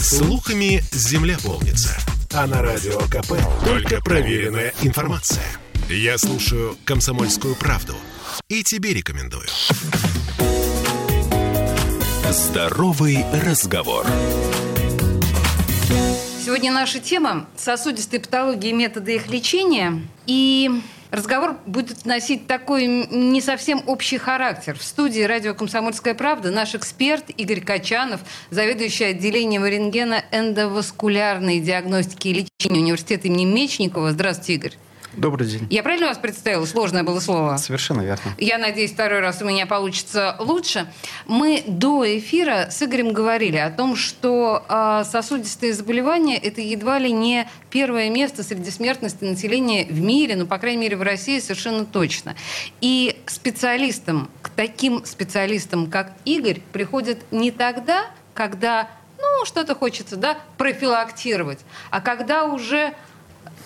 Слухами земля полнится. А на радио КП только проверенная информация. Я слушаю «Комсомольскую правду» и тебе рекомендую. Здоровый разговор. Сегодня наша тема – сосудистые патологии и методы их лечения. И разговор будет носить такой не совсем общий характер. В студии радио «Комсомольская правда» наш эксперт Игорь Качанов, заведующий отделением рентгена эндоваскулярной диагностики и лечения университета имени Мечникова. Здравствуйте, Игорь. Добрый день. Я правильно вас представила? Сложное было слово. Совершенно верно. Я надеюсь, второй раз у меня получится лучше. Мы до эфира с Игорем говорили о том, что э, сосудистые заболевания это едва ли не первое место среди смертности населения в мире, ну, по крайней мере, в России совершенно точно. И специалистам, к таким специалистам, как Игорь, приходят не тогда, когда ну, что-то хочется, да, профилактировать, а когда уже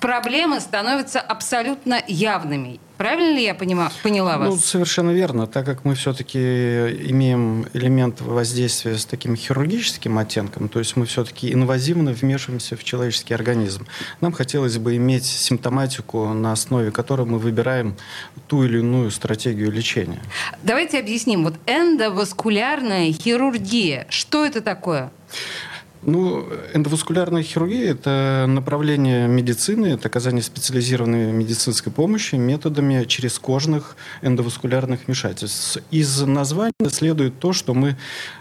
проблемы становятся абсолютно явными. Правильно ли я понима, поняла вас? Ну, совершенно верно. Так как мы все-таки имеем элемент воздействия с таким хирургическим оттенком, то есть мы все-таки инвазивно вмешиваемся в человеческий организм, нам хотелось бы иметь симптоматику, на основе которой мы выбираем ту или иную стратегию лечения. Давайте объясним. Вот эндоваскулярная хирургия. Что это такое? Ну, эндоваскулярная хирургия – это направление медицины, это оказание специализированной медицинской помощи методами через кожных эндоваскулярных вмешательств. Из названия следует то, что мы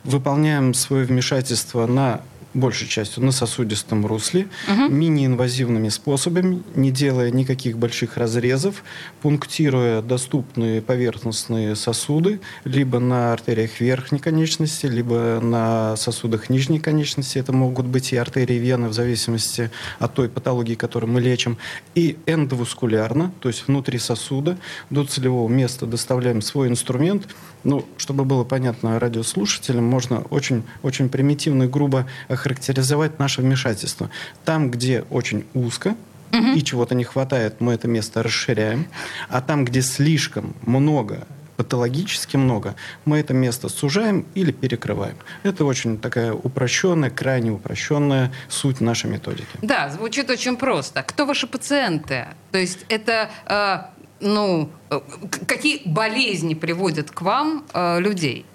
выполняем свое вмешательство на большей частью на сосудистом русле, угу. мини-инвазивными способами, не делая никаких больших разрезов, пунктируя доступные поверхностные сосуды либо на артериях верхней конечности, либо на сосудах нижней конечности. Это могут быть и артерии, вены в зависимости от той патологии, которую мы лечим. И эндоваскулярно, то есть внутри сосуда, до целевого места доставляем свой инструмент. Ну, чтобы было понятно радиослушателям, можно очень, очень примитивно и грубо охарактеризовать наше вмешательство. Там, где очень узко, угу. и чего-то не хватает, мы это место расширяем. А там, где слишком много патологически много, мы это место сужаем или перекрываем. Это очень такая упрощенная, крайне упрощенная суть нашей методики. Да, звучит очень просто. Кто ваши пациенты? То есть это э, ну, э, какие болезни приводят к вам э, людей?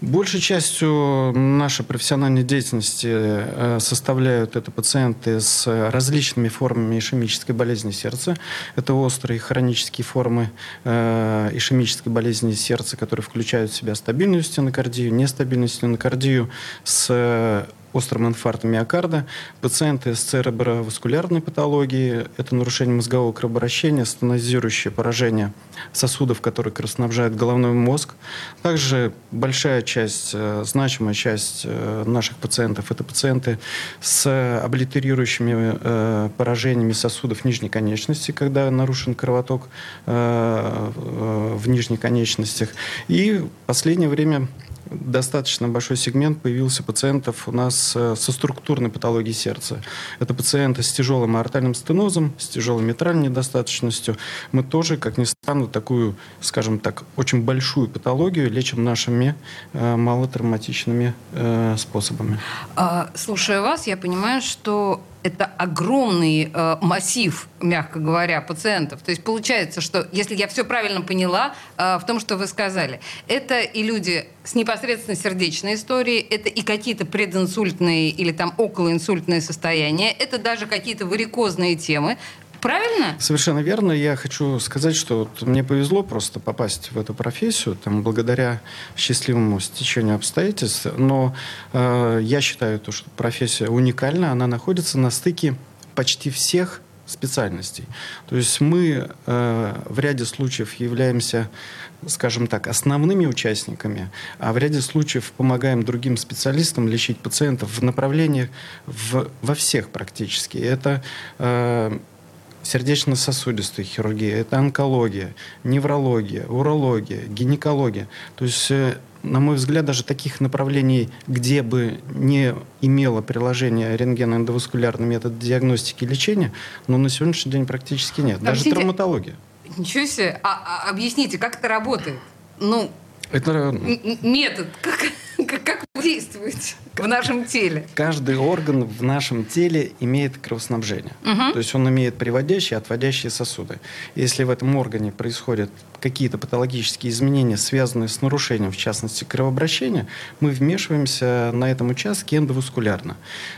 Большей частью нашей профессиональной деятельности э, составляют это пациенты с различными формами ишемической болезни сердца. Это острые хронические формы э, ишемической болезни сердца, которые включают в себя стабильную стенокардию, нестабильную стенокардию с острым инфарктом миокарда, пациенты с цереброваскулярной патологией, это нарушение мозгового кровообращения, стенозирующее поражение сосудов, которые кровоснабжают головной мозг. Также большая часть, э, значимая часть э, наших пациентов – это пациенты с облитерирующими э, поражениями сосудов нижней конечности, когда нарушен кровоток в нижних конечностях. И в последнее время достаточно большой сегмент появился пациентов у нас э, со структурной патологией сердца. Это пациенты с тяжелым аортальным стенозом, с тяжелой митральной недостаточностью. Мы тоже, как ни странно, такую, скажем так, очень большую патологию лечим нашими э, малотравматичными э, способами. А, слушая вас, я понимаю, что это огромный э, массив, мягко говоря, пациентов. То есть получается, что, если я все правильно поняла э, в том, что вы сказали, это и люди с непосредственно сердечной историей, это и какие-то прединсультные или там околоинсультные состояния, это даже какие-то варикозные темы, Правильно? Совершенно верно. Я хочу сказать, что вот мне повезло просто попасть в эту профессию, там, благодаря счастливому стечению обстоятельств. Но э, я считаю, то, что профессия уникальна, она находится на стыке почти всех специальностей. То есть мы э, в ряде случаев являемся, скажем так, основными участниками, а в ряде случаев помогаем другим специалистам лечить пациентов в направлениях в, во всех практически. Это э, сердечно-сосудистой хирургии, это онкология, неврология, урология, гинекология. То есть э, на мой взгляд, даже таких направлений, где бы не имело приложение рентгеноэндоваскулярный метод диагностики и лечения, но на сегодняшний день практически нет. Даже объясните, травматология. Ничего себе. А, а объясните, как это работает? Ну, это... метод. Как, как, как действует в нашем теле? Каждый орган в нашем теле имеет кровоснабжение. Угу. То есть он имеет приводящие и отводящие сосуды. Если в этом органе происходят какие-то патологические изменения, связанные с нарушением, в частности, кровообращения, мы вмешиваемся на этом участке эндоваскулярно.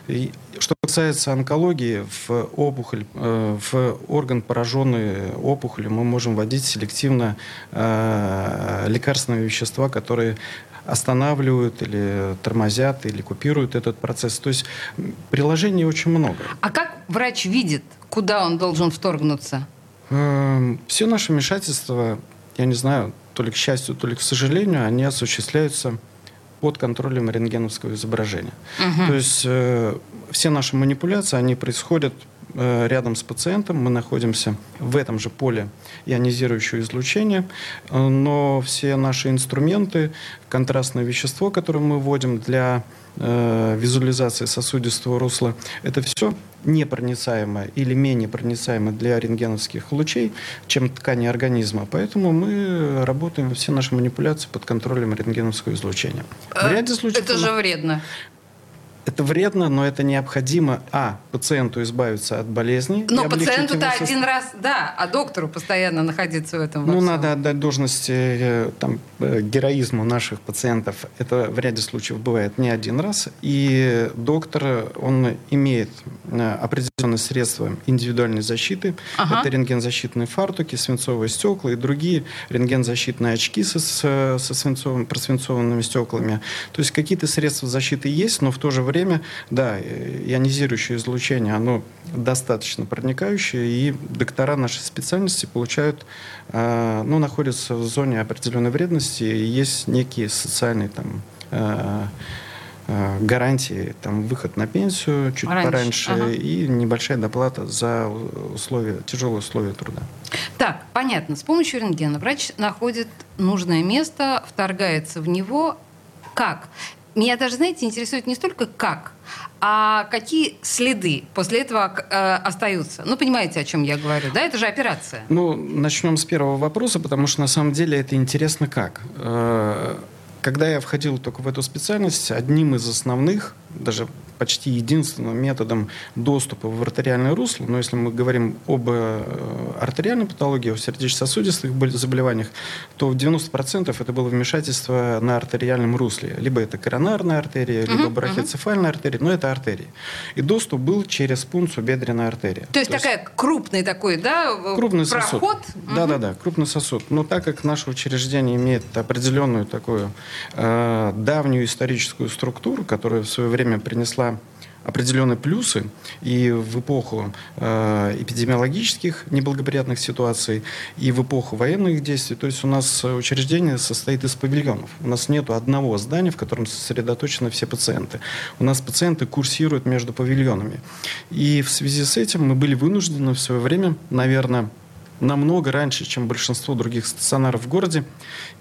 И что касается онкологии, в опухоль, э, в орган, пораженный опухолью, мы можем вводить селективно э, лекарственные вещества, которые останавливают или тормозят, или купируют этот процесс. То есть приложений очень много. А как врач видит, куда он должен вторгнуться? Эм, все наши вмешательства, я не знаю, то ли к счастью, то ли к сожалению, они осуществляются под контролем рентгеновского изображения. Угу. То есть э, все наши манипуляции, они происходят рядом с пациентом, мы находимся в этом же поле ионизирующего излучения, э, но все наши инструменты, контрастное вещество, которое мы вводим для э, визуализации сосудистого русла, это все непроницаемое или менее проницаемое для рентгеновских лучей, чем ткани организма. Поэтому мы работаем все наши манипуляции под контролем рентгеновского излучения. В ряде случаев... Это же вредно это вредно, но это необходимо, а, пациенту избавиться от болезни. Но пациенту-то один раз, да, а доктору постоянно находиться в этом. Ну, надо отдать должность э, там, э, героизму наших пациентов. Это в ряде случаев бывает не один раз. И доктор, он имеет э, определенные средства индивидуальной защиты. Ага. Это рентгензащитные фартуки, свинцовые стекла и другие рентгензащитные очки со, со свинцовым, просвинцованными стеклами. То есть какие-то средства защиты есть, но в то же время время, да, ионизирующее излучение, оно достаточно проникающее, и доктора нашей специальности получают, э, ну, находятся в зоне определенной вредности, и есть некие социальные там э, э, гарантии, там, выход на пенсию чуть Раньше. пораньше ага. и небольшая доплата за условия, тяжелые условия труда. Так, понятно. С помощью рентгена врач находит нужное место, вторгается в него. Как? Меня даже, знаете, интересует не столько как, а какие следы после этого э, остаются? Ну, понимаете, о чем я говорю, да? Это же операция. Ну, начнем с первого вопроса, потому что на самом деле это интересно как. Э, когда я входил только в эту специальность, одним из основных, даже почти единственным методом доступа в артериальное русло, но если мы говорим об э, артериальной патологии, о сердечно-сосудистых заболеваниях, то в 90% это было вмешательство на артериальном русле. Либо это коронарная артерия, либо uh-huh, брахицефальная uh-huh. артерия, но это артерии. И доступ был через пункцию бедренной артерии. То есть то такая есть, крупный такой, да, крупный проход? Да-да-да, uh-huh. крупный сосуд. Но так как наше учреждение имеет определенную такую э, давнюю историческую структуру, которая в свое время принесла определенные плюсы и в эпоху э, эпидемиологических неблагоприятных ситуаций, и в эпоху военных действий. То есть у нас учреждение состоит из павильонов. У нас нет одного здания, в котором сосредоточены все пациенты. У нас пациенты курсируют между павильонами. И в связи с этим мы были вынуждены в свое время, наверное, намного раньше, чем большинство других стационаров в городе,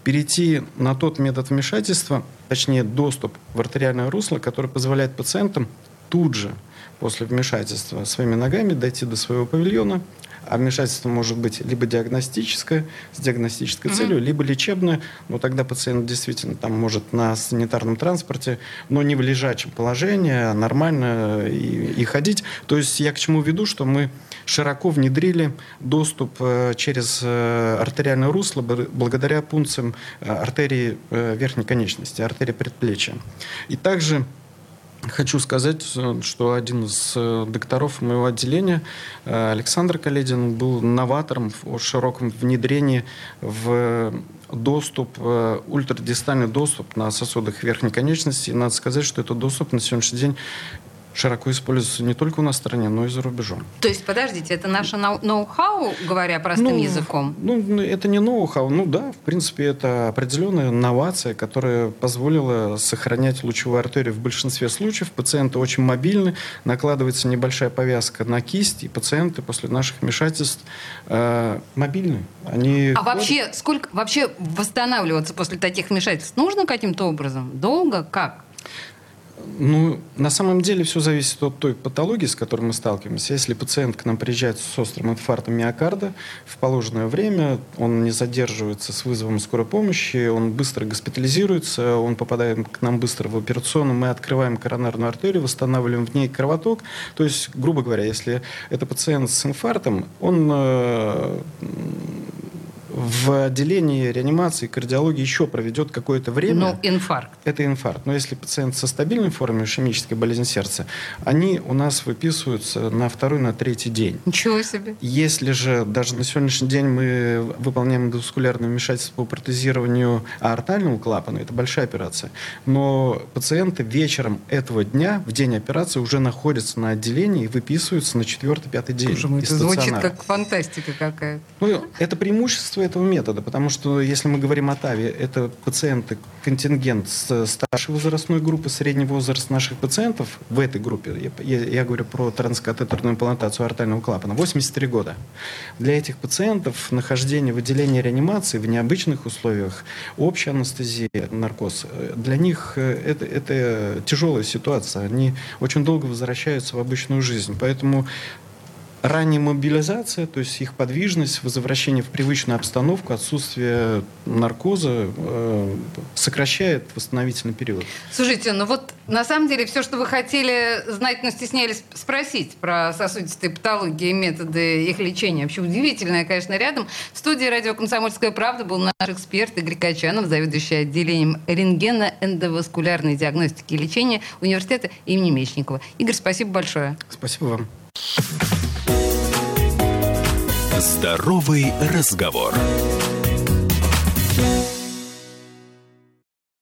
перейти на тот метод вмешательства, точнее доступ в артериальное русло, который позволяет пациентам тут же после вмешательства своими ногами дойти до своего павильона, а вмешательство может быть либо диагностическое, с диагностической mm-hmm. целью, либо лечебное, но тогда пациент действительно там может на санитарном транспорте, но не в лежачем положении, а нормально и, и ходить. То есть я к чему веду, что мы широко внедрили доступ э, через э, артериальное русло благодаря пункциям э, артерии верхней конечности, артерии предплечья. И также Хочу сказать, что один из докторов моего отделения, Александр Каледин, был новатором в широком внедрении в доступ, ультрадистальный доступ на сосудах верхней конечности. И надо сказать, что этот доступ на сегодняшний день широко используется не только у нас в стране, но и за рубежом. То есть, подождите, это наше ноу-хау, говоря простым ну, языком? Ну, ну, это не ноу-хау. Ну да, в принципе, это определенная инновация, которая позволила сохранять лучевую артерию в большинстве случаев. Пациенты очень мобильны, накладывается небольшая повязка на кисть, и пациенты после наших вмешательств э, мобильны. Они а ходят... вообще, сколько вообще восстанавливаться после таких вмешательств нужно каким-то образом? Долго? Как? Ну, на самом деле все зависит от той патологии, с которой мы сталкиваемся. Если пациент к нам приезжает с острым инфарктом миокарда, в положенное время он не задерживается с вызовом скорой помощи, он быстро госпитализируется, он попадает к нам быстро в операционную, мы открываем коронарную артерию, восстанавливаем в ней кровоток. То есть, грубо говоря, если это пациент с инфарктом, он э, в отделении реанимации и кардиологии еще проведет какое-то время. Ну, инфаркт. Это инфаркт. Но если пациент со стабильной формой ишемической болезни сердца, они у нас выписываются на второй, на третий день. Ничего себе. Если же даже на сегодняшний день мы выполняем эндоваскулярное вмешательство по протезированию аортального клапана, это большая операция, но пациенты вечером этого дня, в день операции, уже находятся на отделении и выписываются на четвертый-пятый день. Слушай, это звучит как фантастика какая. Ну, это преимущество этого метода, потому что если мы говорим о ТАВе, это пациенты, контингент с старшей возрастной группы, средний возраст наших пациентов в этой группе, я, я говорю про транскатетерную имплантацию артального клапана, 83 года. Для этих пациентов нахождение в отделении реанимации в необычных условиях, общая анестезия, наркоз, для них это, это тяжелая ситуация. Они очень долго возвращаются в обычную жизнь. Поэтому ранняя мобилизация, то есть их подвижность, возвращение в привычную обстановку, отсутствие наркоза э, сокращает восстановительный период. Слушайте, ну вот на самом деле все, что вы хотели знать, но стеснялись спросить про сосудистые патологии и методы их лечения. Вообще удивительное, конечно, рядом. В студии радио «Комсомольская правда» был наш эксперт Игорь Качанов, заведующий отделением рентгена-эндоваскулярной диагностики и лечения университета имени Мечникова. Игорь, спасибо большое. Спасибо вам. Здоровый разговор.